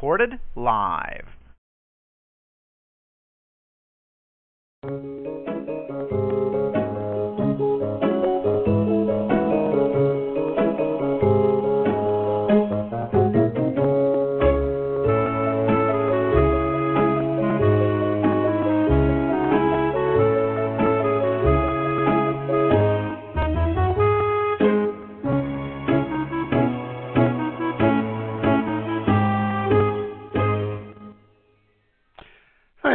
Recorded live.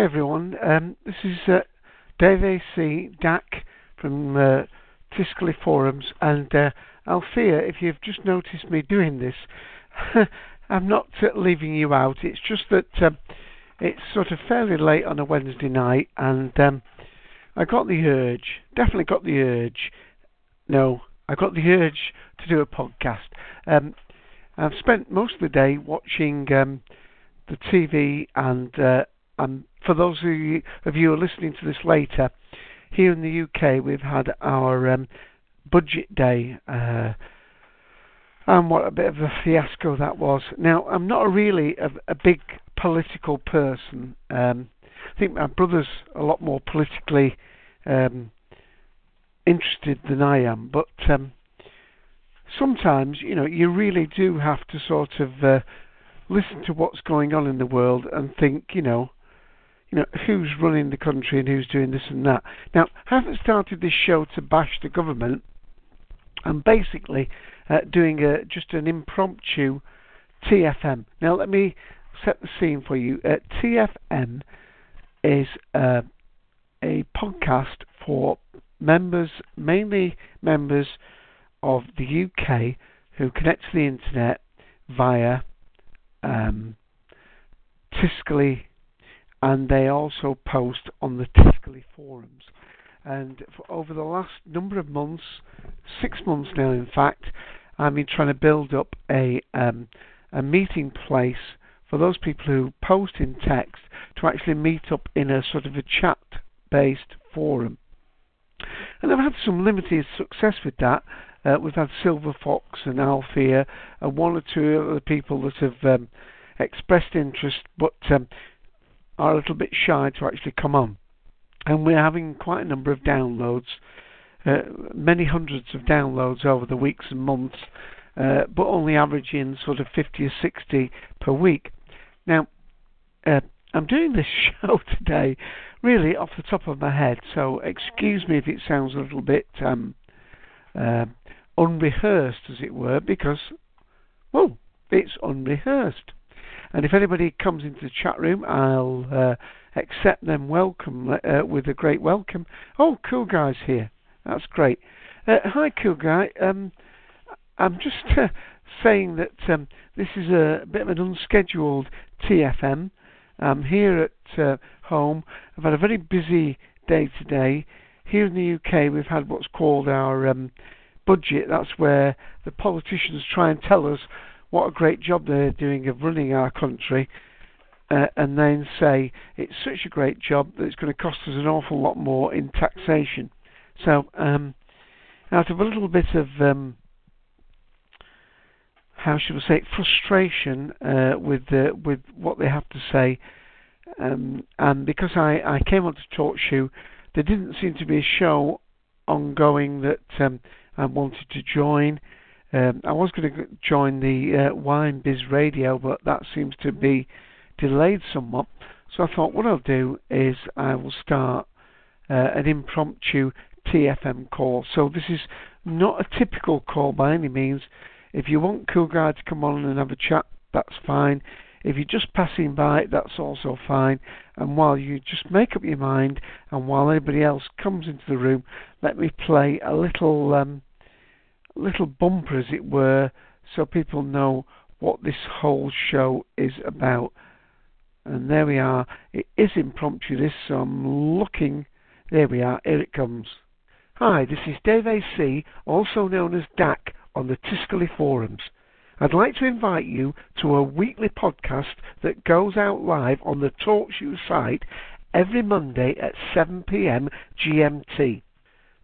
Everyone, um, this is uh, Dave AC DAC from uh, Tiscali Forums, and uh, Althea, if you've just noticed me doing this, I'm not uh, leaving you out. It's just that um, it's sort of fairly late on a Wednesday night, and um, I got the urge, definitely got the urge. No, I got the urge to do a podcast. Um, I've spent most of the day watching um, the TV and uh, and for those of you, of you who are listening to this later, here in the UK we've had our um, budget day, uh, and what a bit of a fiasco that was. Now I'm not really a, a big political person. Um, I think my brother's a lot more politically um, interested than I am, but um, sometimes you know you really do have to sort of uh, listen to what's going on in the world and think, you know you know, who's running the country and who's doing this and that. Now, I haven't started this show to bash the government. I'm basically uh, doing a, just an impromptu TFM. Now, let me set the scene for you. Uh, TFM is uh, a podcast for members, mainly members of the UK who connect to the internet via um, Tiscali and they also post on the Tiscali forums. And for over the last number of months, six months now, in fact, I've been trying to build up a um, a meeting place for those people who post in text to actually meet up in a sort of a chat-based forum. And I've had some limited success with that. Uh, we've had Silver Fox and Althea and one or two other people that have um, expressed interest, but um, are a little bit shy to actually come on. And we're having quite a number of downloads, uh, many hundreds of downloads over the weeks and months, uh, but only averaging sort of 50 or 60 per week. Now, uh, I'm doing this show today really off the top of my head, so excuse me if it sounds a little bit um, uh, unrehearsed, as it were, because, well, it's unrehearsed. And if anybody comes into the chat room, I'll uh, accept them welcome uh, with a great welcome. Oh, cool guy's here. That's great. Uh, hi, cool guy. Um, I'm just uh, saying that um, this is a bit of an unscheduled TFM. I'm here at uh, home. I've had a very busy day today. Here in the UK, we've had what's called our um, budget. That's where the politicians try and tell us what a great job they're doing of running our country, uh, and then say it's such a great job that it's going to cost us an awful lot more in taxation. So, um, out of a little bit of um, how should we say frustration uh, with with what they have to say, um, and because I, I came on to talk show, there didn't seem to be a show ongoing that um, I wanted to join. Um, I was going to join the uh, Wine Biz Radio, but that seems to be delayed somewhat. So I thought what I'll do is I will start uh, an impromptu TFM call. So this is not a typical call by any means. If you want Cool Guy to come on and have a chat, that's fine. If you're just passing by, that's also fine. And while you just make up your mind, and while anybody else comes into the room, let me play a little um, little bumper, as it were, so people know what this whole show is about. And there we are. It is impromptu, this, so I'm looking. There we are. Here it comes. Hi, this is Dave AC, also known as DAC, on the Tiscali forums. I'd like to invite you to a weekly podcast that goes out live on the TalkShoe site every Monday at 7pm GMT.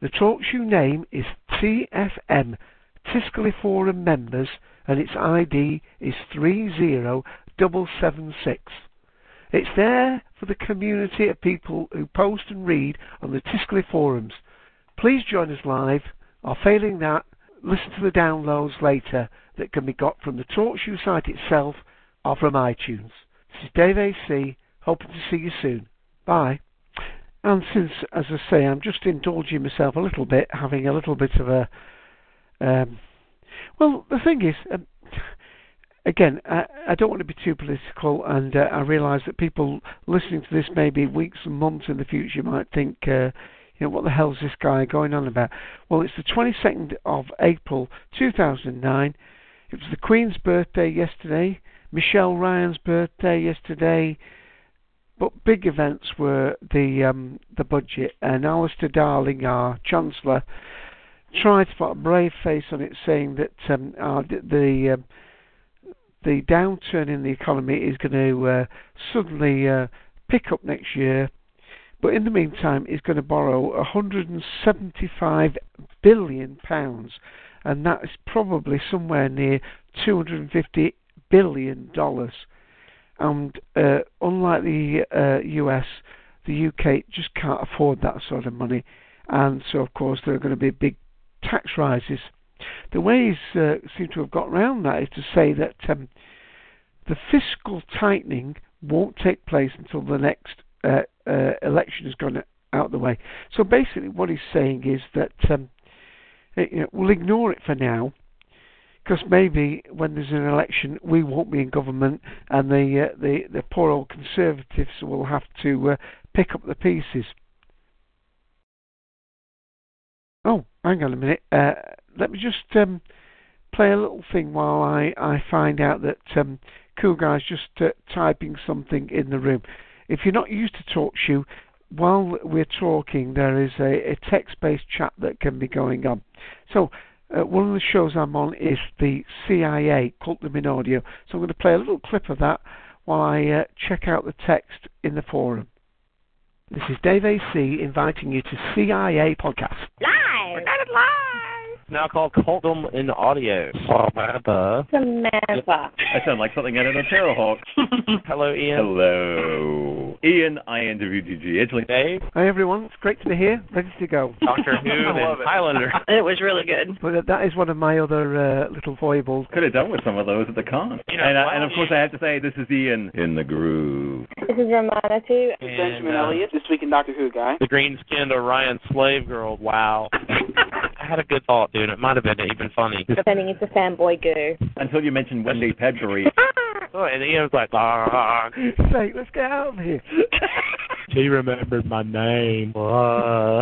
The TalkShoe name is TFM, Tiscali Forum Members, and its ID is 30776. It's there for the community of people who post and read on the Tiscali forums. Please join us live, or failing that, listen to the downloads later that can be got from the TalkShoe site itself or from iTunes. This is Dave AC, hoping to see you soon. Bye. And since, as I say, I'm just indulging myself a little bit, having a little bit of a. Um, well, the thing is, um, again, I, I, don't want to be too political, and uh, I realise that people listening to this maybe weeks and months in the future might think, uh, you know, what the hell's this guy going on about? Well, it's the 22nd of April 2009. It was the Queen's birthday yesterday, Michelle Ryan's birthday yesterday. But big events were the um, the budget, and Alistair Darling, our Chancellor, tried to put a brave face on it, saying that um, uh, the um, the downturn in the economy is going to uh, suddenly uh, pick up next year. But in the meantime, he's going to borrow 175 billion pounds, and that is probably somewhere near 250 billion dollars. And uh, unlike the uh, US, the UK just can't afford that sort of money. And so, of course, there are going to be big tax rises. The ways uh, seem to have got around that is to say that um, the fiscal tightening won't take place until the next uh, uh, election has gone out of the way. So basically, what he's saying is that um, you know, we'll ignore it for now because maybe when there's an election, we won't be in government, and the uh, the the poor old conservatives will have to uh, pick up the pieces. Oh, hang on a minute. Uh, let me just um, play a little thing while I, I find out that um, Cool Guy's just uh, typing something in the room. If you're not used to TalkShoe, while we're talking, there is a, a text-based chat that can be going on. So uh, one of the shows I'm on is the CIA, Cult in Audio. So I'm going to play a little clip of that while I uh, check out the text in the forum. This is Dave AC inviting you to CIA Podcast. Live! We got it live! Now called Cultum in Audio. Samantha. Samantha. I sound like something out of a Terrahawk. Hello, Ian. Hello. Ian, I interviewed G.G. Edgley. Dave. Hi, everyone. It's great to be here, ready to go. Doctor Who and Highlander. It was really good. But that is one of my other uh, little foibles. Could have done with some of those at the con. You know, and, uh, well, and of course, I have to say, this is Ian in the groove. This is Romana too. And, Benjamin uh, Elliott, this week in Doctor Who, guy. The green skinned Orion slave girl. Wow. I had a good thought, dude. It might have been even funny. Turning into fanboy goo. Until you mentioned Wendy Padbury. Oh, and he was like, ah. Say, let's get out of here. He remembered my name. Uh,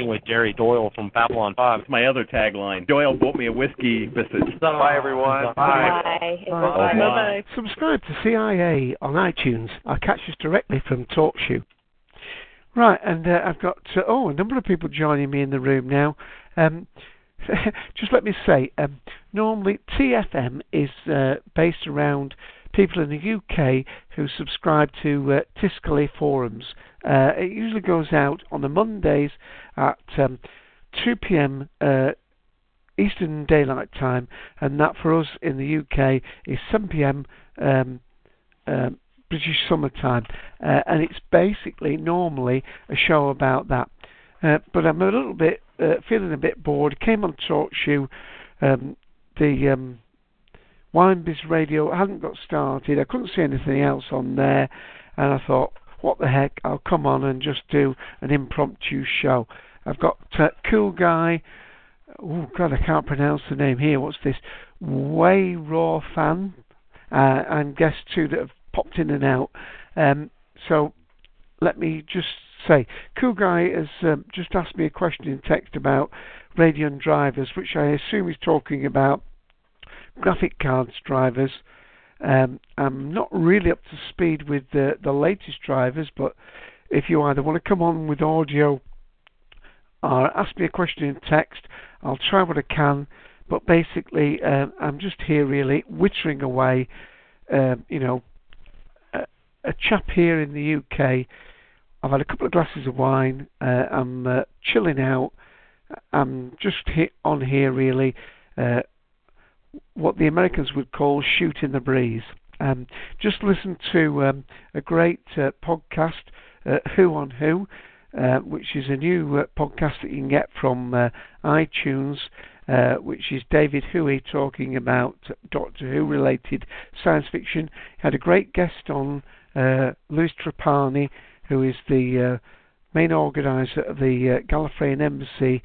with Jerry Doyle from Babylon 5. That's my other tagline. Doyle bought me a whiskey visit. Bye, everyone. Bye. Bye. Bye. Subscribe to CIA on iTunes. I'll catch us directly from TalkShoe. Right, and uh, I've got uh, oh a number of people joining me in the room now. Um, just let me say, um, normally TFM is uh, based around people in the UK who subscribe to uh, Tiscali forums. Uh, it usually goes out on the Mondays at um, 2 p.m. Uh, Eastern Daylight Time, and that for us in the UK is 7 p.m. Um, um, British summertime, uh, and it's basically normally a show about that. Uh, but I'm a little bit uh, feeling a bit bored. Came on TalkShoe, um, the um, Winebiz Radio hadn't got started. I couldn't see anything else on there, and I thought, what the heck? I'll come on and just do an impromptu show. I've got uh, cool guy. Oh God, I can't pronounce the name here. What's this? Way Raw fan, uh, and guests too that have popped in and out. Um, so let me just say, Cool Guy has um, just asked me a question in text about Radeon drivers, which I assume is talking about graphic cards drivers. Um, I'm not really up to speed with the, the latest drivers, but if you either want to come on with audio or ask me a question in text, I'll try what I can. But basically, uh, I'm just here really wittering away. Uh, you know, a, chap here in the UK. I've had a couple of glasses of wine. Uh, I'm uh, chilling out. I'm just hit on here really. Uh, what the Americans would call shooting the breeze. Um, just listen to um, a great uh, podcast, uh, Who on Who, uh, which is a new podcast that you can get from iTunes, uh, which is David Huey talking about Doctor Who related science fiction. He had a great guest on, Uh, Louis Trapani, who is the uh, main organizer of the uh, Gallifreyan Embassy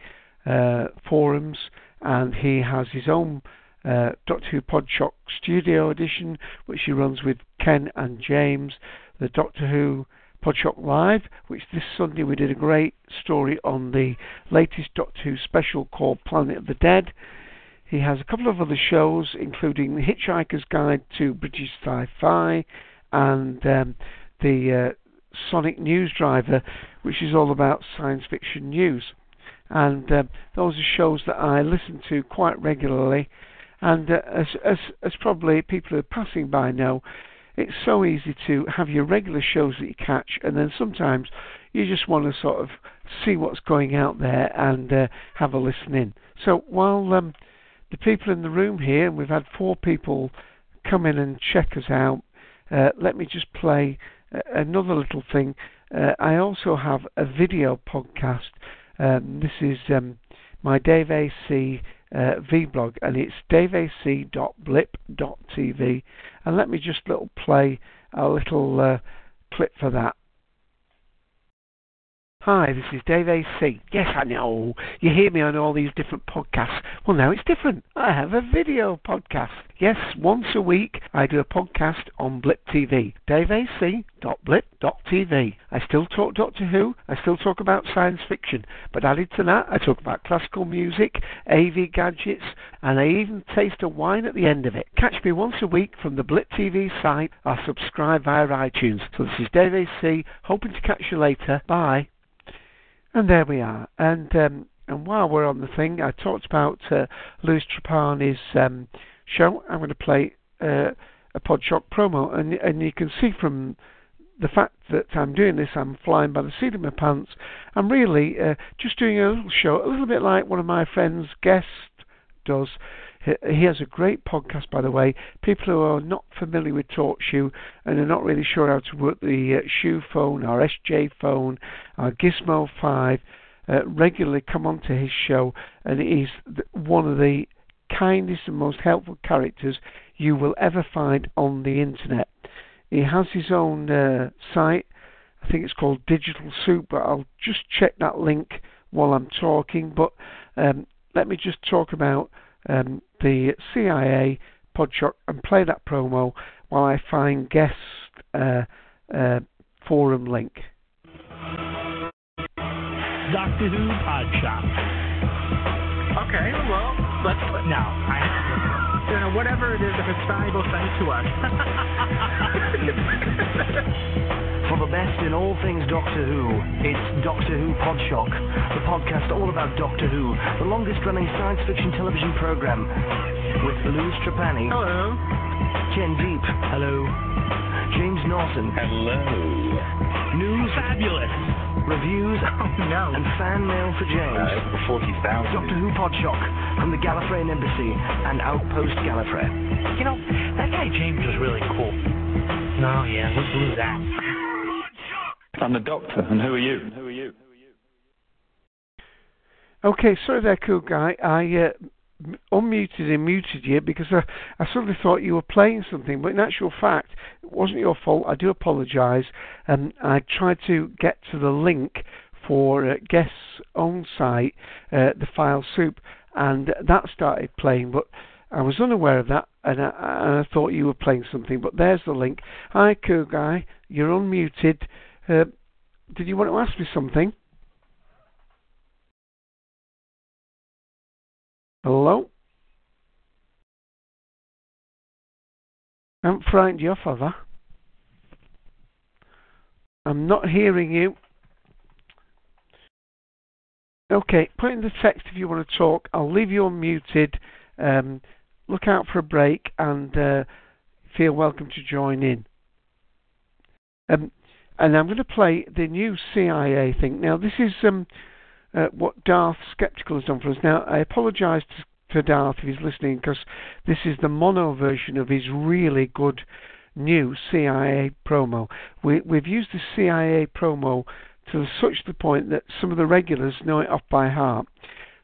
forums, and he has his own uh, Doctor Who Podshock Studio Edition, which he runs with Ken and James, the Doctor Who Podshock Live, which this Sunday we did a great story on the latest Doctor Who special called Planet of the Dead. He has a couple of other shows, including The Hitchhiker's Guide to British Sci-Fi and um, the uh, Sonic News Driver, which is all about science fiction news. And uh, those are shows that I listen to quite regularly. And uh, as, as, as probably people who are passing by know, it's so easy to have your regular shows that you catch, and then sometimes you just want to sort of see what's going out there and uh, have a listen in. So while um, the people in the room here, and we've had four people come in and check us out, uh, let me just play uh, another little thing. Uh, I also have a video podcast. Um, this is um, my Dave AC uh, vblog, and it's daveac.blip.tv. And let me just little play a little uh, clip for that. Hi, this is Dave AC. Yes, I know. You hear me on all these different podcasts. Well, now it's different. I have a video podcast. Yes, once a week I do a podcast on Blip TV. DaveAC.blip.tv. I still talk Doctor Who. I still talk about science fiction. But added to that, I talk about classical music, AV gadgets, and I even taste a wine at the end of it. Catch me once a week from the Blip TV site or subscribe via iTunes. So this is Dave AC. Hoping to catch you later. Bye. And there we are. And um, and while we're on the thing, I talked about uh, Louis Trapani's um, show. I'm going to play uh, a Podshock promo, and and you can see from the fact that I'm doing this, I'm flying by the seat of my pants. I'm really uh, just doing a little show, a little bit like one of my friends' guests does. He has a great podcast, by the way. People who are not familiar with TalkShoe and are not really sure how to work the uh, Shoe phone or SJ phone or Gizmo 5 uh, regularly come onto his show, and he's one of the kindest and most helpful characters you will ever find on the internet. He has his own uh, site. I think it's called Digital Soup, but I'll just check that link while I'm talking. But um, let me just talk about um, the CIA Podshock and play that promo while I find guest uh, uh, forum link. Doctor Who Podshock. Okay, well, let's now. I, you know, whatever it is, if it's valuable, send it to us. For the best in all things Doctor Who, it's Doctor Who Podshock, the podcast all about Doctor Who, the longest running science fiction television program, with Louis Trapani. Hello. Ken Deep. Hello. James Norton. Hello. News. Fabulous. Reviews. Oh, no. And fan mail for James. Uh, 40,000. Doctor Who Podshock from the Gallifreyan Embassy and Outpost Gallifrey. You know, that guy James was really cool. No, yeah, let's lose that. I'm the doctor, and who are you? And who are you? Okay, sorry there, cool guy. I uh, unmuted and muted you because I, I suddenly thought you were playing something, but in actual fact, it wasn't your fault. I do apologise. Um, I tried to get to the link for uh, Guest's own site, uh, the File Soup, and that started playing, but I was unaware of that, and I, and I thought you were playing something. But there's the link. Hi, cool guy. You're unmuted. Uh, did you want to ask me something? Hello? I haven't frightened you off, have I? I'm not hearing you. Okay, put in the text if you want to talk. I'll leave you unmuted. Um, look out for a break and uh, feel welcome to join in. Um, and I'm going to play the new CIA thing. Now, this is um, uh, what Darth Skeptical has done for us. Now, I apologise to Darth if he's listening because this is the mono version of his really good new CIA promo. We, we've used the CIA promo to such the point that some of the regulars know it off by heart.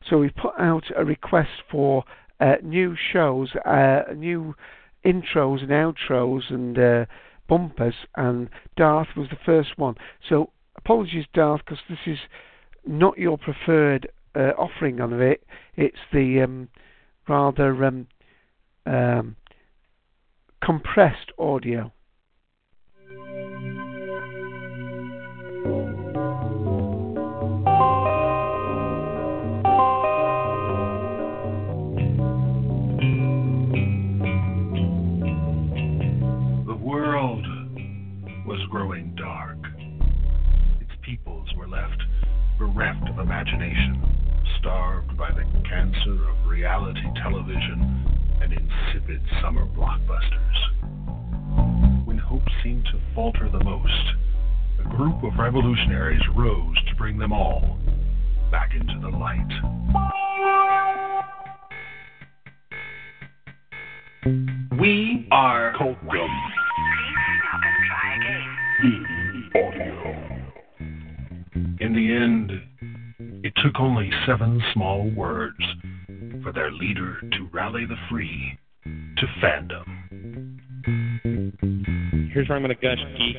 So we've put out a request for uh, new shows, uh, new intros and outros and uh, bumpers, and Darth was the first one. So apologies, Darth, because this is not your preferred uh, offering of it. It's the um, rather um, um, compressed audio. Growing dark. Its peoples were left bereft of imagination, starved by the cancer of reality television and insipid summer blockbusters. When hope seemed to falter the most, a group of revolutionaries rose to bring them all back into the light. We are Coldgum. In the end, it took only seven small words for their leader to rally the free to fandom. Here's where I'm going to gush, geek.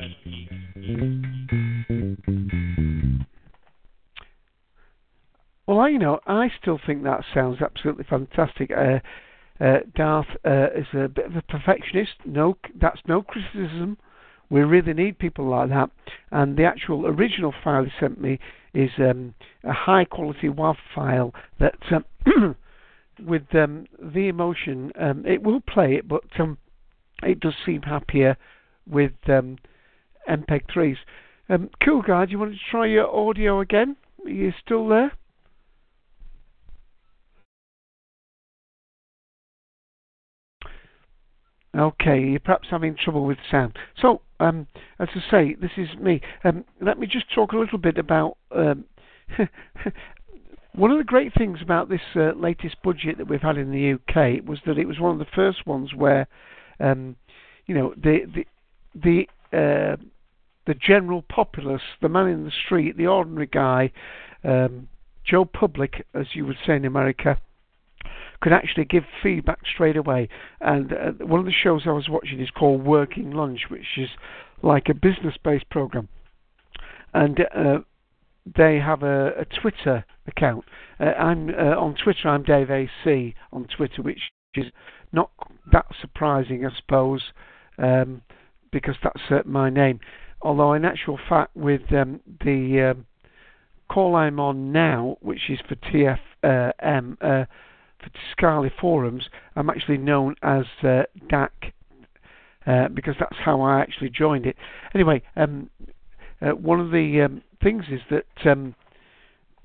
Well, I, you know, I still think that sounds absolutely fantastic. Uh, uh, Darth uh, is a bit of a perfectionist. No, that's no criticism. We really need people like that. And the actual original file he sent me is um, a high quality WAV file that, um, with um, the emotion, um, it will play it, but um, it does seem happier with MPEG 3s. Um, cool guy, do you want to try your audio again? Are you still there? Okay, you're perhaps having trouble with sound. So, um, as I say, this is me. Um, let me just talk a little bit about. Um, one of the great things about this uh, latest budget that we've had in the UK was that it was one of the first ones where, um, you know, the the the uh, the general populace, the man in the street, the ordinary guy, um, Joe Public, as you would say in America, could actually give feedback straight away. And uh, one of the shows I was watching is called Working Lunch, which is like a business-based program, and uh, they have a, a Twitter account. Uh, I'm uh, on Twitter. I'm Dave AC on Twitter, which is not that surprising, I suppose, um, because that's uh, my name. Although in actual fact, with um, the um, call I'm on now, which is for TFM Tiscali forums, I'm actually known as uh, DAC uh, because that's how I actually joined it. Anyway, um, uh, one of the um, things is that um,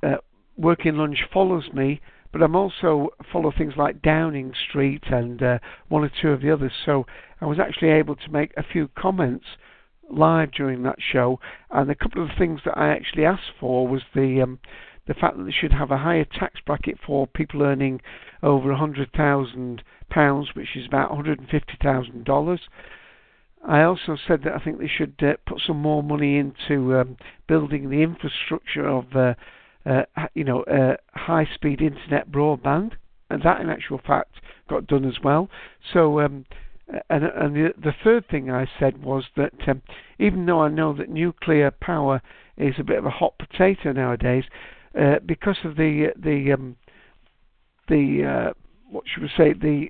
uh, Working Lunch follows me, but I'm also follow things like Downing Street and uh, one or two of the others. So I was actually able to make a few comments live during that show, and a couple of the things that I actually asked for was the um, the fact that they should have a higher tax bracket for people earning over £100,000, which is about $150,000. I also said that I think they should uh, put some more money into um, building the infrastructure of, uh, uh, you know, uh, high-speed internet broadband, and that, in actual fact, got done as well. So, um, and, and the, the, third thing I said was that um, even though I know that nuclear power is a bit of a hot potato nowadays, uh, because of the the um, the uh, what should we say the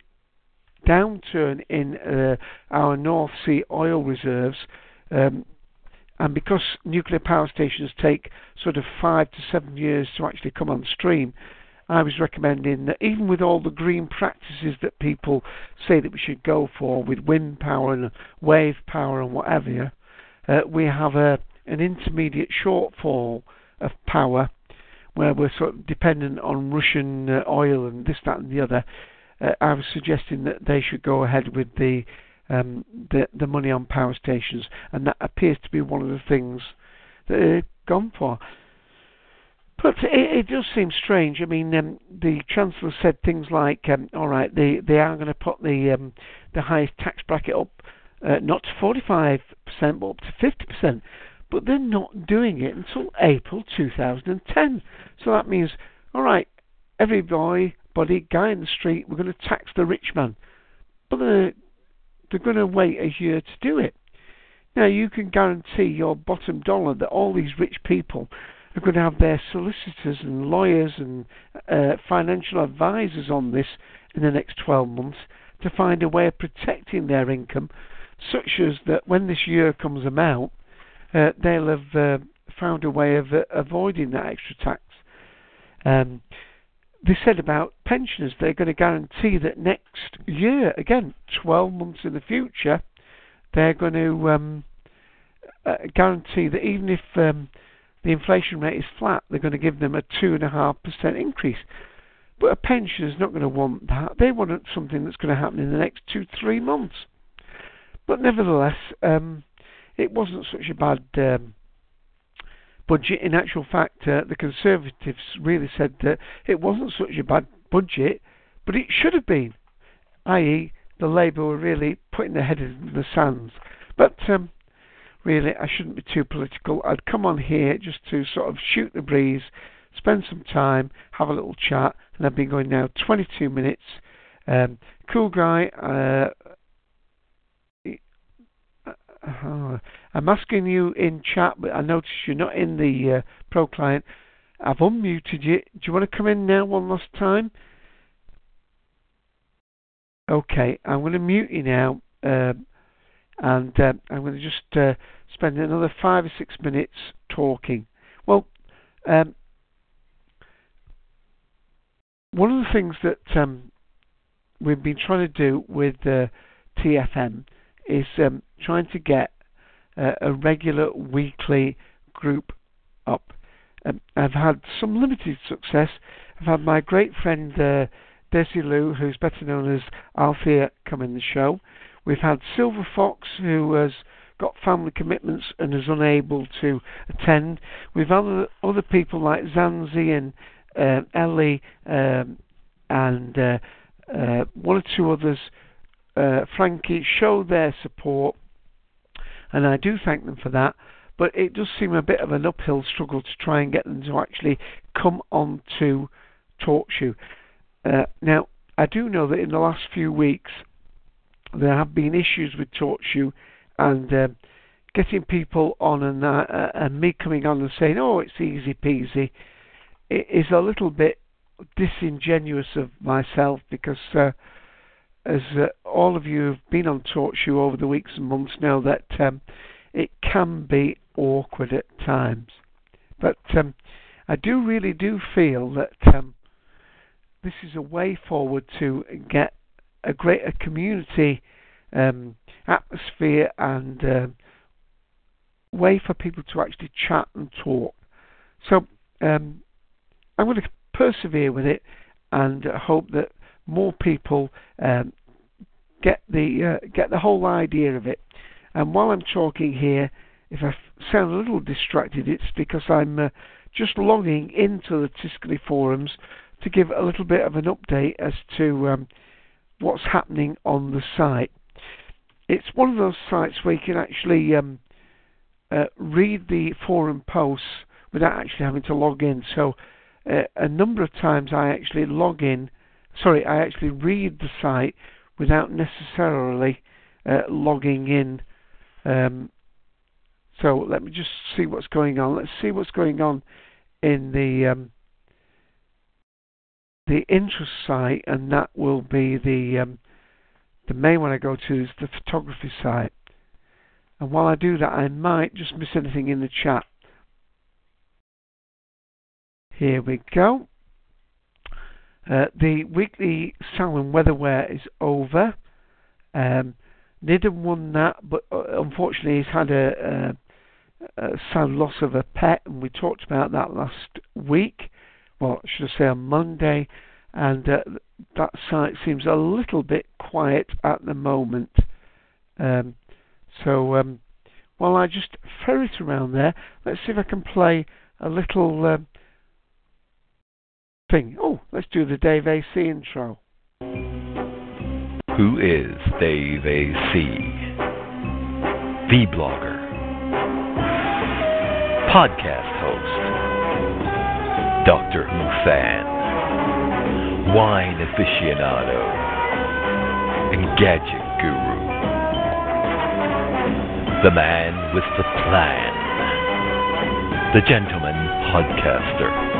downturn in uh, our North Sea oil reserves, um, and because nuclear power stations take sort of five to seven years to actually come on stream, I was recommending that even with all the green practices that people say that we should go for with wind power and wave power and whatever, uh, we have a an intermediate shortfall of power where we're sort of dependent on Russian uh, oil and this, that, and the other. Uh, I was suggesting that they should go ahead with the um, the, the money on power stations, and that appears to be one of the things that they've gone for. But it, it does seem strange. I mean, um, the chancellor said things like, um, "All right, they they are going to put the um, the highest tax bracket up, uh, not to 45 percent, but up to 50 percent." But they're not doing it until April 2010. So that means, all right, every boy, buddy, guy in the street, we're going to tax the rich man. But they're, they're going to wait a year to do it. Now, you can guarantee your bottom dollar that all these rich people are going to have their solicitors and lawyers and uh, financial advisors on this in the next 12 months to find a way of protecting their income, such as that when this year comes about, uh, they'll have uh, found a way of uh, avoiding that extra tax. Um, they said about pensioners, they're going to guarantee that next year, again, 12 months in the future, they're going to um, uh, guarantee that even if um, the inflation rate is flat, they're going to give them a 2.5% increase. But a pensioner's not going to want that. They want something that's going to happen in the next two, three months. But nevertheless, um, it wasn't such a bad um, budget. In actual fact, uh, the Conservatives really said that it wasn't such a bad budget, but it should have been, i.e., the Labour were really putting their head in the sands. But um, really, I shouldn't be too political. I'd come on here just to sort of shoot the breeze, spend some time, have a little chat, and I've been going now 22 minutes. Um, cool guy. Uh, uh, I'm asking you in chat, but I notice you're not in the uh, Pro client. I've unmuted you. Do you want to come in now one last time? Okay, I'm going to mute you now, uh, and uh, I'm going to just spend another five or six minutes talking. Well, um, one of the things that um, we've been trying to do with uh, TFM is um, trying to get uh, a regular weekly group up. Um, I've had some limited success. I've had my great friend uh, Desi Lou, who's better known as Althea, come in the show. We've had Silver Fox, who has got family commitments and is unable to attend. We've had other, people like Zanzi and uh, Ellie um, and uh, uh, one or two others uh, Frankie show their support, and I do thank them for that. But it does seem a bit of an uphill struggle to try and get them to actually come on to TalkShoe. Uh, now, I do know that in the last few weeks there have been issues with TalkShoe and uh, getting people on and, uh, and me coming on and saying, oh, it's easy peasy, it is a little bit disingenuous of myself because uh, as uh, all of you have been on TalkShoe over the weeks and months know that um, it can be awkward at times. But um, I do really do feel that um, this is a way forward to get a greater community um, atmosphere and uh, way for people to actually chat and talk. So um, I'm going to persevere with it and hope that more people um, get the uh, get the whole idea of it. And while I'm talking here, if I sound a little distracted, it's because I'm uh, just logging into the Tiscali forums to give a little bit of an update as to um, what's happening on the site. It's one of those sites where you can actually um, uh, read the forum posts without actually having to log in. So uh, a number of times I actually log in sorry, I actually read the site without necessarily uh, logging in. Um, so let me just see what's going on. Let's see what's going on in the um, the interest site, and that will be the um, the main one I go to is the photography site. And while I do that, I might just miss anything in the chat. Here we go. Uh, the weekly Salon Weatherware is over. Um, Nidham won that, but uh, unfortunately he's had a, a, a sad loss of a pet, and we talked about that last week. Well, should I say on Monday? And uh, that site seems a little bit quiet at the moment. Um, so um, while I just ferret around there, let's see if I can play a little um, Oh, let's do the Dave AC intro. Who is Dave AC? The blogger, podcast host, Doctor Who fan, wine aficionado, and gadget guru. The man with the plan. The gentleman podcaster.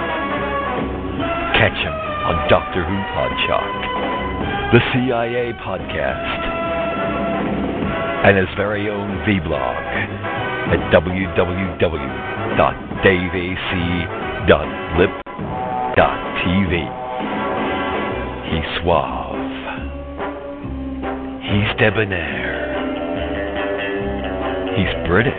Catch him on Doctor Who Podshock the CIA podcast, and his very own vlog at www.daveac.blip.tv. He's suave. He's debonair. He's British.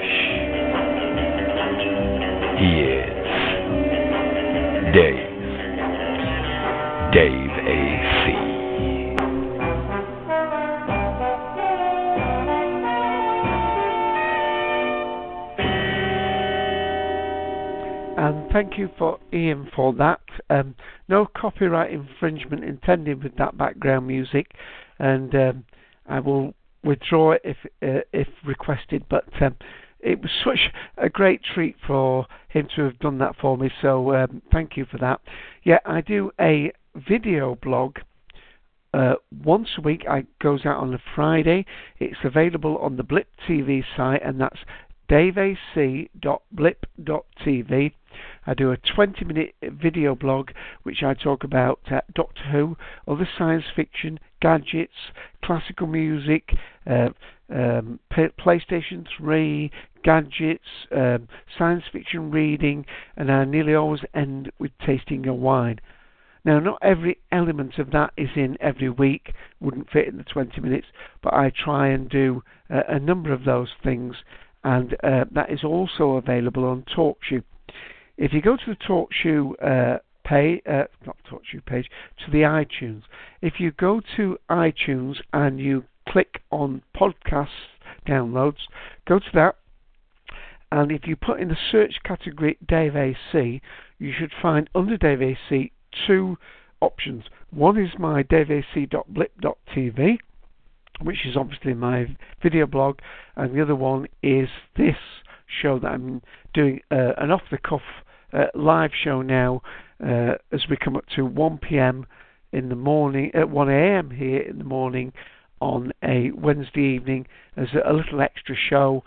For that. Um, no copyright infringement intended with that background music, and um, I will withdraw it if uh, if requested. But um, it was such a great treat for him to have done that for me. So um, thank you for that. Yeah, I do a video blog. Uh, once a week, it goes out on a Friday. It's available on the Blip TV site, and that's daveac.blip.tv. I do a 20 minute video blog which I talk about uh, Doctor Who, other science fiction, gadgets, classical music, uh, um, PlayStation 3, gadgets, um, science fiction reading, and I nearly always end with tasting a wine. Now, not every element of that is in every week, wouldn't fit in the 20 minutes, but I try and do uh, a number of those things, and uh, that is also available on TalkShoe. If you go to the TalkShoe uh, pay, uh, not TalkShoe page, to the iTunes, if you go to iTunes and you click on podcast downloads, go to that, and if you put in the search category Dave AC, you should find under Dave AC two options. One is my daveac.blip.tv, which is obviously my video blog, and the other one is this show that I'm doing uh, an off the cuff uh, live show now uh, as we come up to 1 p.m. in the morning, at 1 a.m. here in the morning on a Wednesday evening as a little extra show.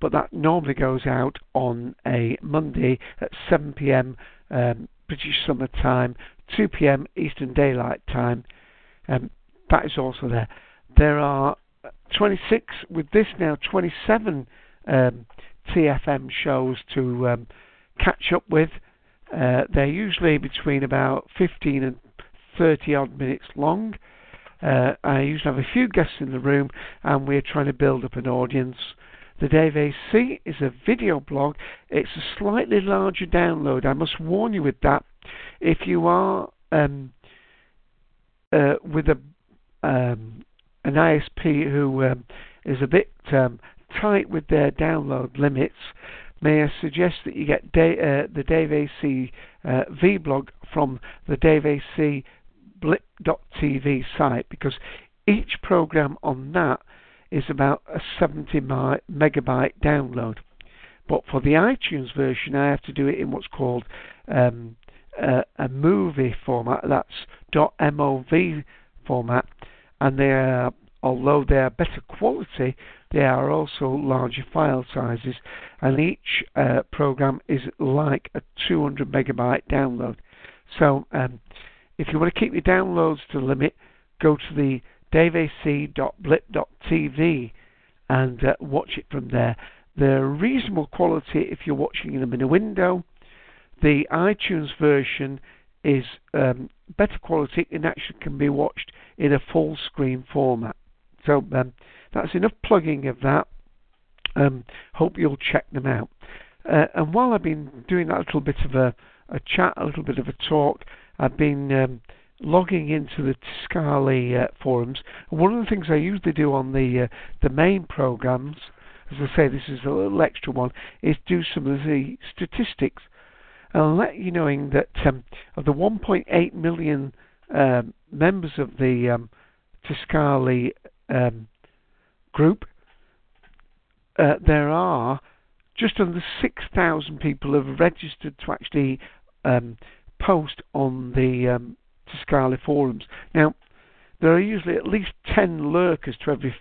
But that normally goes out on a Monday at 7 p.m. Um, British Summer Time, 2 p.m. Eastern Daylight Time. Um, that is also there. There are 26, with this now, 27 um, TFM shows to um, catch up with. Uh, they're usually between about 15 and 30 odd minutes long. Uh, I usually have a few guests in the room, and we're trying to build up an audience. The Dave AC is a video blog. It's a slightly larger download. I must warn you with that. If you are um, uh, with a um, an ISP who um, is a bit um, tight with their download limits, may I suggest that you get uh, the Dave AC uh, vlog from the Dave AC blip.tv site because each program on that is about a 70 megabyte download. But for the iTunes version, I have to do it in what's called um, a, a, movie format. That's .mov format, and they are, although they are better quality, they are also larger file sizes, and each uh, program is like a 200 megabyte download. So, um, if you want to keep your downloads to the limit, go to the daveac.blip.tv and uh, watch it from there. They're reasonable quality if you're watching them in a window. The iTunes version is um, better quality and actually can be watched in a full screen format. So um, that's enough plugging of that. Um, hope you'll check them out. Uh, and while I've been doing that little bit of a, a chat, a little bit of a talk, I've been um, logging into the Tiscali uh, forums. And one of the things I usually do on the uh, the main programs, as I say, this is a little extra one, is do some of the statistics. I'll let you knowing that um, of the 1.8 million uh, members of the um, Tiscali um, group, uh, there are just under 6,000 people have registered to actually um, post on the um, Tiscali forums. Now, there are usually at least 10 lurkers to every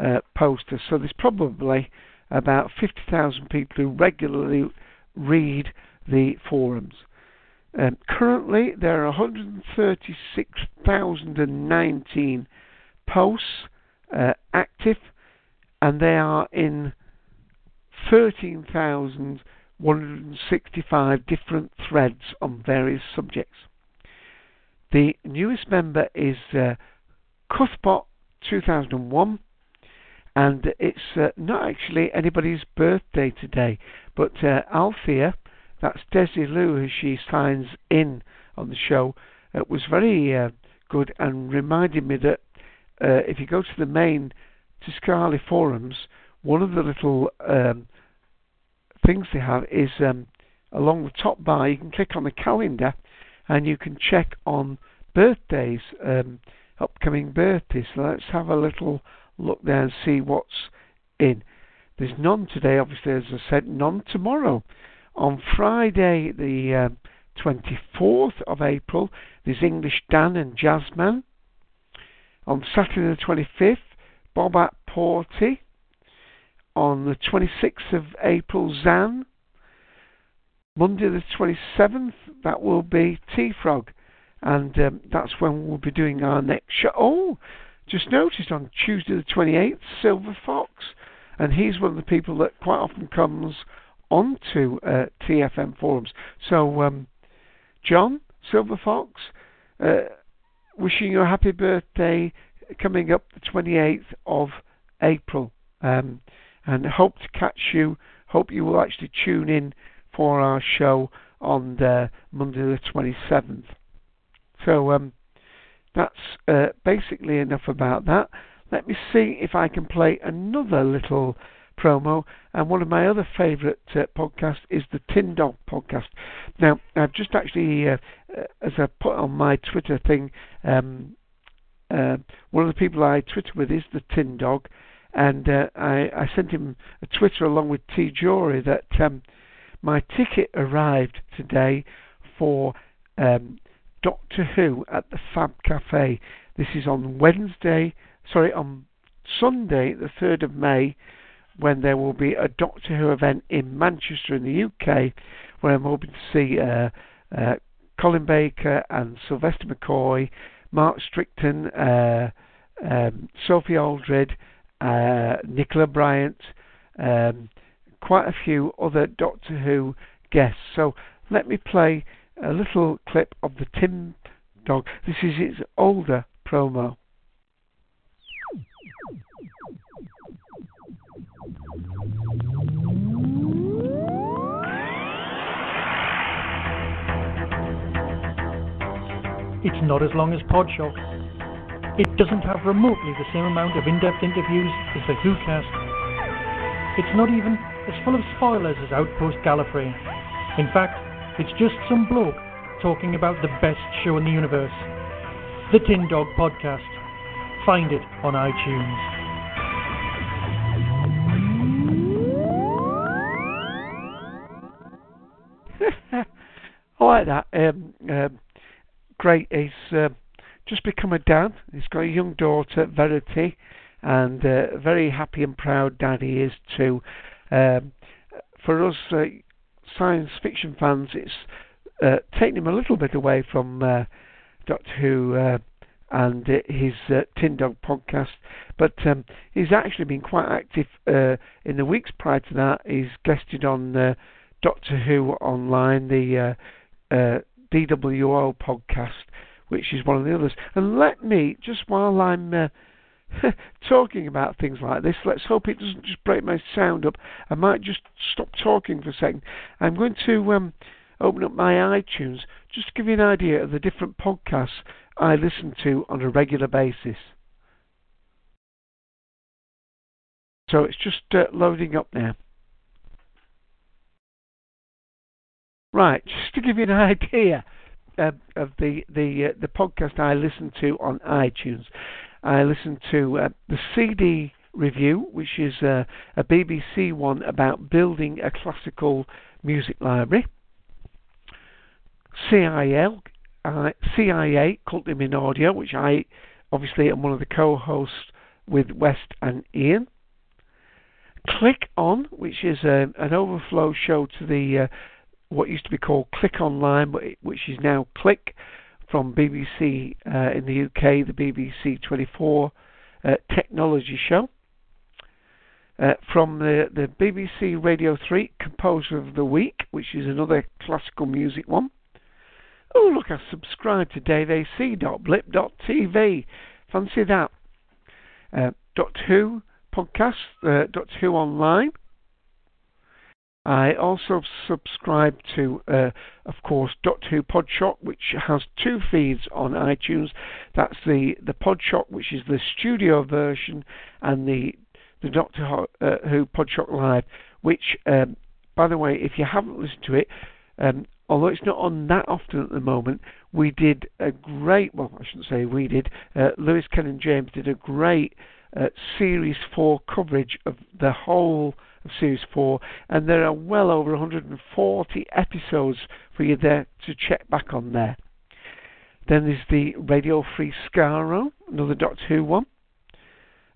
uh, poster, so there's probably about 50,000 people who regularly read the forums. Um, currently, there are 136,019 posts uh, active, and they are in 13,165 different threads on various subjects. The newest member is uh, Cuthbot 2001, and it's uh, not actually anybody's birthday today, but uh, Althea, that's Desilu, who she signs in on the show, It was very uh, good and reminded me that uh, if you go to the main Tiscali forums, one of the little um, things they have is um, along the top bar, you can click on the calendar and you can check on birthdays, um, upcoming birthdays. So let's have a little look there and see what's in. There's none today, obviously, as I said, none tomorrow. On Friday, the um, 24th of April, there's English Dan and Jasmine. On Saturday, the 25th, Bob at Porty. On the 26th of April, Zan. Monday, the 27th, that will be T Frog. And um, that's when we'll be doing our next show. Oh, just noticed on Tuesday, the 28th, Silver Fox. And he's one of the people that quite often comes onto uh, TFM forums. So, um, John, Silver Fox, uh, wishing you a happy birthday coming up the 28th of April. Um, and hope to catch you. Hope you will actually tune in for our show on the Monday the 27th. So um, that's uh, basically enough about that. Let me see if I can play another little promo. And one of my other favourite uh, podcasts is the Tin Dog podcast. Now, I've just actually, uh, uh as I put on my Twitter thing, um, uh, one of the people I Twitter with is the Tin Dog, and uh, I, I, sent him a Twitter along with T Jory that um, my ticket arrived today for um, Doctor Who at the Fab Cafe. This is on Wednesday, sorry, on Sunday, the 3rd of May, when there will be a Doctor Who event in Manchester in the UK, where I'm hoping to see uh, uh, Colin Baker and Sylvester McCoy, Mark Strickson, uh, um, Sophie Aldred, uh, Nicola Bryant, um, quite a few other Doctor Who guests. So let me play a little clip of the Tin Dog. This is its older promo. It's not as long as Podshock. It doesn't have remotely the same amount of in-depth interviews as the WhoCast. It's not even as full of spoilers as Outpost Gallifrey. In fact, it's just some bloke talking about the best show in the universe. The Tin Dog Podcast. Find it on iTunes. Like that. Um, um, great. He's uh, just become a dad. He's got a young daughter, Verity, and uh, very happy and proud dad he is too. Um, for us uh, science fiction fans, it's uh, taken him a little bit away from uh, Doctor Who uh, and his Tin Dog podcast, but um, he's actually been quite active in the weeks prior to that. He's guested on Doctor Who online, the DWO podcast, which is one of the others. And let me, just while I'm uh, talking about things like this, let's hope it doesn't just break my sound up. I might just stop talking for a second. I'm going to um, open up my iTunes just to give you an idea of the different podcasts I listen to on a regular basis. So it's just uh, loading up now. Right, just to give you an idea uh, of the the uh, the podcast I listen to on iTunes, I listen to uh, the CD review, which is uh, a BBC one about building a classical music library. CIL, uh, CIA, Cultum in Audio, which I obviously am one of the co-hosts with West and Ian. Click On, which is a, um, an overflow show to the uh, what used to be called Click Online, which is now Click from BBC uh, in the UK, the BBC 24 uh, technology show. Uh, from the, the BBC Radio 3 Composer of the Week, which is another classical music one. Oh, look, I subscribed to daveac.blip.tv. Fancy that. Uh, Doctor Who podcast, uh, Doctor Who Online. I also subscribe to, uh, of course, Doctor Who Podshock, which has two feeds on iTunes. That's the the Podshock, which is the studio version, and the the Doctor uh, Who Podshock Live, which, um, by the way, if you haven't listened to it, um, although it's not on that often at the moment, we did a great. Well, I shouldn't say we did. Uh, Lewis, Ken, and James did a great uh, Series Four coverage of the whole of Series 4, and there are well over 140 episodes for you there to check back on there. Then there's the Radio Free Skaro, another Doctor Who one.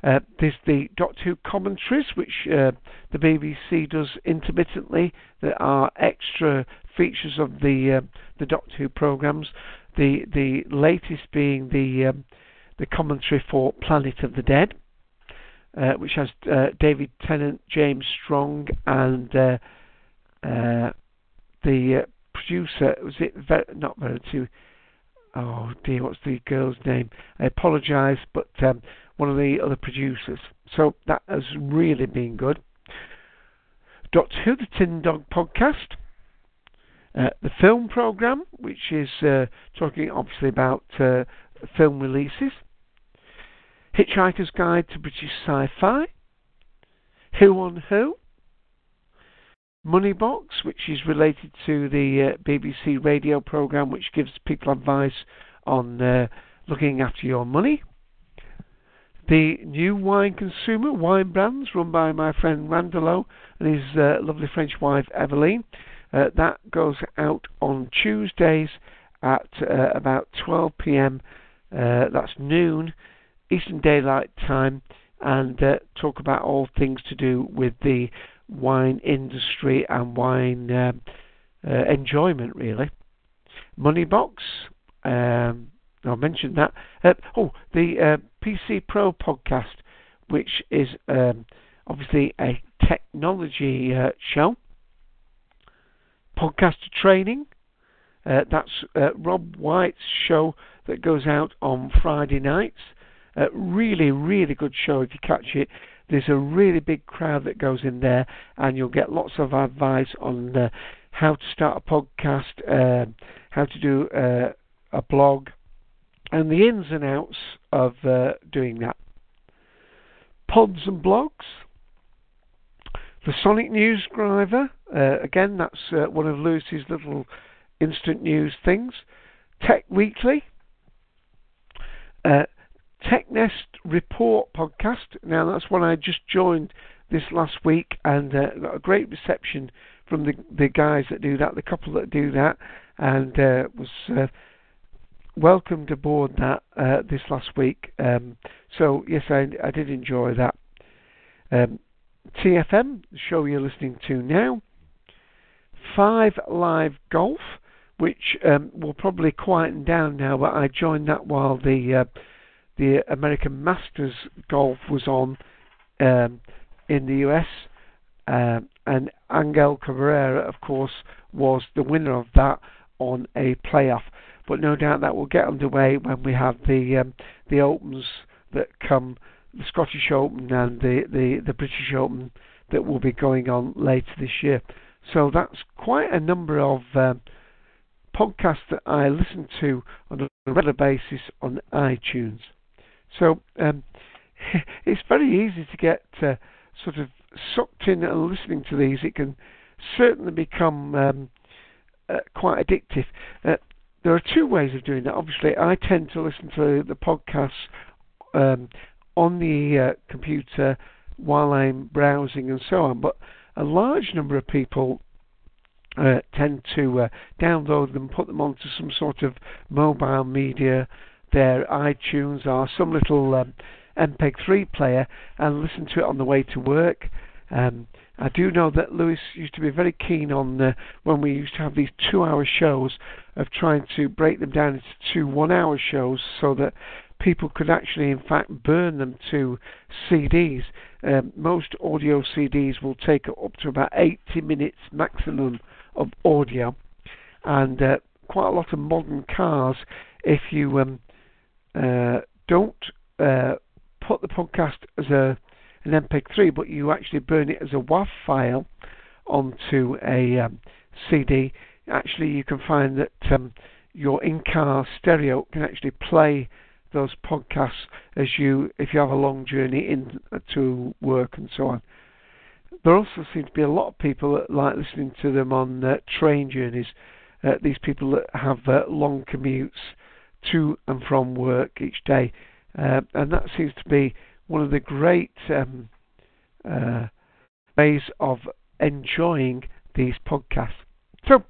Uh, there's the Doctor Who commentaries, which uh, the BBC does intermittently. There are extra features of the uh, the Doctor Who programs. The the latest being the um, the commentary for Planet of the Dead uh, which has uh, David Tennant, James Strong, and uh, uh the uh, producer. Was it Ver- not Verity? Oh dear, what's the girl's name? I apologise, but um, one of the other producers. So that has really been good. Doctor Who, the Tin Dog podcast. Uh, the film program, which is talking obviously about film releases. Hitchhiker's Guide to British Sci-Fi, Who on Who, Moneybox, which is related to the uh, BBC radio program, which gives people advice on uh, looking after your money. The new wine consumer, wine brands, run by my friend Randolo and his uh, lovely French wife Eveline. Uh, that goes out on Tuesdays at uh, about 12 p.m. Uh, that's noon Eastern Daylight Time and uh, talk about all things to do with the wine industry and wine um, uh, enjoyment, really. Moneybox, um, I mentioned that. Uh, oh, the uh, PC Pro podcast, which is um, obviously a technology uh, show. Podcaster training. Uh, that's Rob White's show that goes out on Friday nights. Really, really good show if you catch it. There's a really big crowd that goes in there, and you'll get lots of advice on uh, how to start a podcast, uh, how to do uh, a blog, and the ins and outs of uh, doing that. Pods and blogs. The Sonic News Driver. Uh, again, that's one of Lewis's little instant news things. Tech Weekly. Uh, TechNest Report podcast. Now, that's one I just joined this last week and uh, got a great reception from the the guys that do that, the couple that do that, and uh, was uh, welcomed aboard that uh, this last week. Um, so yes, I, I, did enjoy that. Um, TFM, the show you're listening to now. Five Live Golf, which um, will probably quieten down now, but I joined that while the uh, the American Masters Golf was on um, in the US, uh, and Angel Cabrera, of course, was the winner of that on a playoff. But no doubt that will get underway when we have the um, the opens that come, the Scottish Open and the, the, the British Open that will be going on later this year. So that's quite a number of um, podcasts that I listen to on a regular basis on iTunes. So um, it's very easy to get uh, sort of sucked in and listening to these. It can certainly become um, uh, quite addictive. Uh, there are two ways of doing that. Obviously, I tend to listen to the podcasts um, on the uh, computer while I'm browsing and so on, but a large number of people uh, tend to uh, download them, put them onto some sort of mobile media, their iTunes or some little um, MPEG-3 player, and listen to it on the way to work. Um, I do know that Lewis used to be very keen on uh, when we used to have these two-hour shows of trying to break them down into two one-hour shows so that people could actually, in fact, burn them to CDs. Um, most audio CDs will take up to about 80 minutes maximum of audio, and uh, quite a lot of modern cars, if you um, uh, don't uh, put the podcast as a an MP3, but you actually burn it as a WAV file onto a um, CD, actually you can find that um, your in-car stereo can actually play those podcasts as you if you have a long journey in uh, to work and so on. There also seem to be a lot of people that like listening to them on uh, train journeys. Uh, these people that have uh, long commutes to and from work each day, uh, and that seems to be one of the great um, uh, ways of enjoying these podcasts. So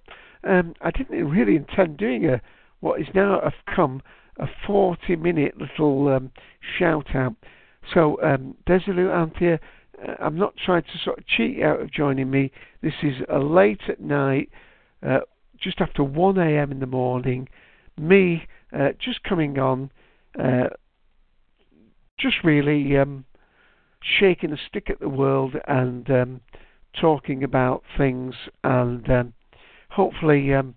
um, I didn't really intend doing a what is now a come a 40 minute little um, shout out. So um, Desilu Anthea, uh, I'm not trying to sort of cheat you out of joining me. This is a late at night, uh, just after 1 a.m. in the morning. Me uh, just coming on. Uh, just really um, shaking a stick at the world and um, talking about things and um, hopefully um,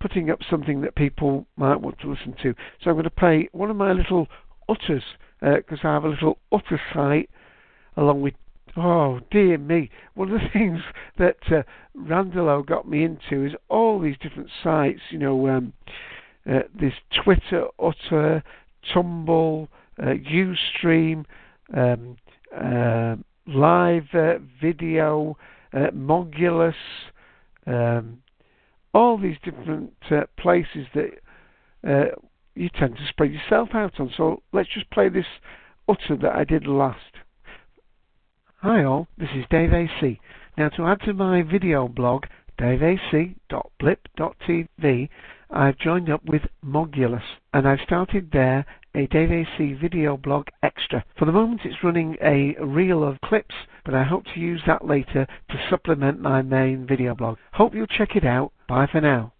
putting up something that people might want to listen to. So I'm going to play one of my little utters because uh, I have a little utter site along with. Oh dear me! One of the things that uh, got me into is all these different sites. You know, um, uh, this Twitter, Utter, Tumble, uh, Ustream, um, uh, live uh, video, uh, Mogulus, um, all these different uh, places that uh, you tend to spread yourself out on. So let's just play this utter that I did last. Hi all, this is Dave AC. Now to add to my video blog, daveac.blip.tv, I've joined up with Mogulus and I've started there a Dave AC video blog extra. For the moment it's running a reel of clips, but I hope to use that later to supplement my main video blog. Hope you'll check it out. Bye for now.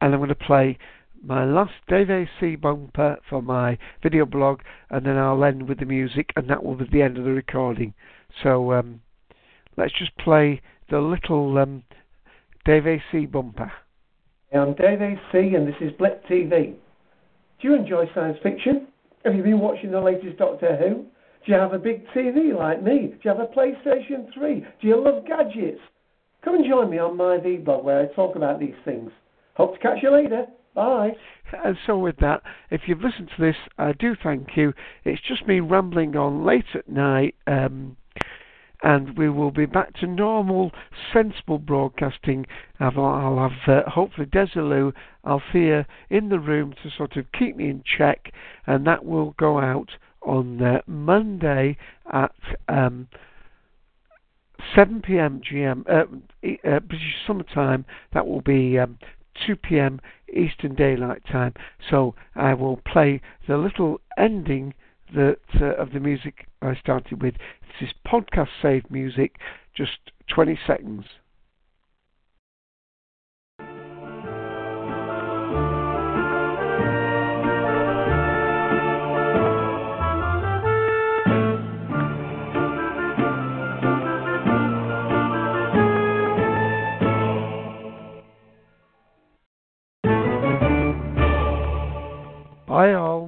And I'm going to play my last Dave AC bumper for my video blog, and then I'll end with the music, and that will be the end of the recording. So um, let's just play the little um, Dave AC bumper. I'm Dave AC, and this is Blip TV. Do you enjoy science fiction? Have you been watching the latest Doctor Who? Do you have a big TV like me? Do you have a PlayStation 3? Do you love gadgets? Come and join me on my vlog where I talk about these things. Hope to catch you later. Bye. And so, with that, if you've listened to this, I do thank you. It's just me rambling on late at night. Um, and we will be back to normal, sensible broadcasting. I'll have uh, hopefully Desilu Althea in the room to sort of keep me in check, and that will go out on uh, Monday at um, 7 p.m. GM uh, uh, British Summer Time. That will be um, 2 p.m. Eastern Daylight Time. So I will play the little ending that uh, of the music I started with. This is podcast saved music, just 20 seconds. Bye all.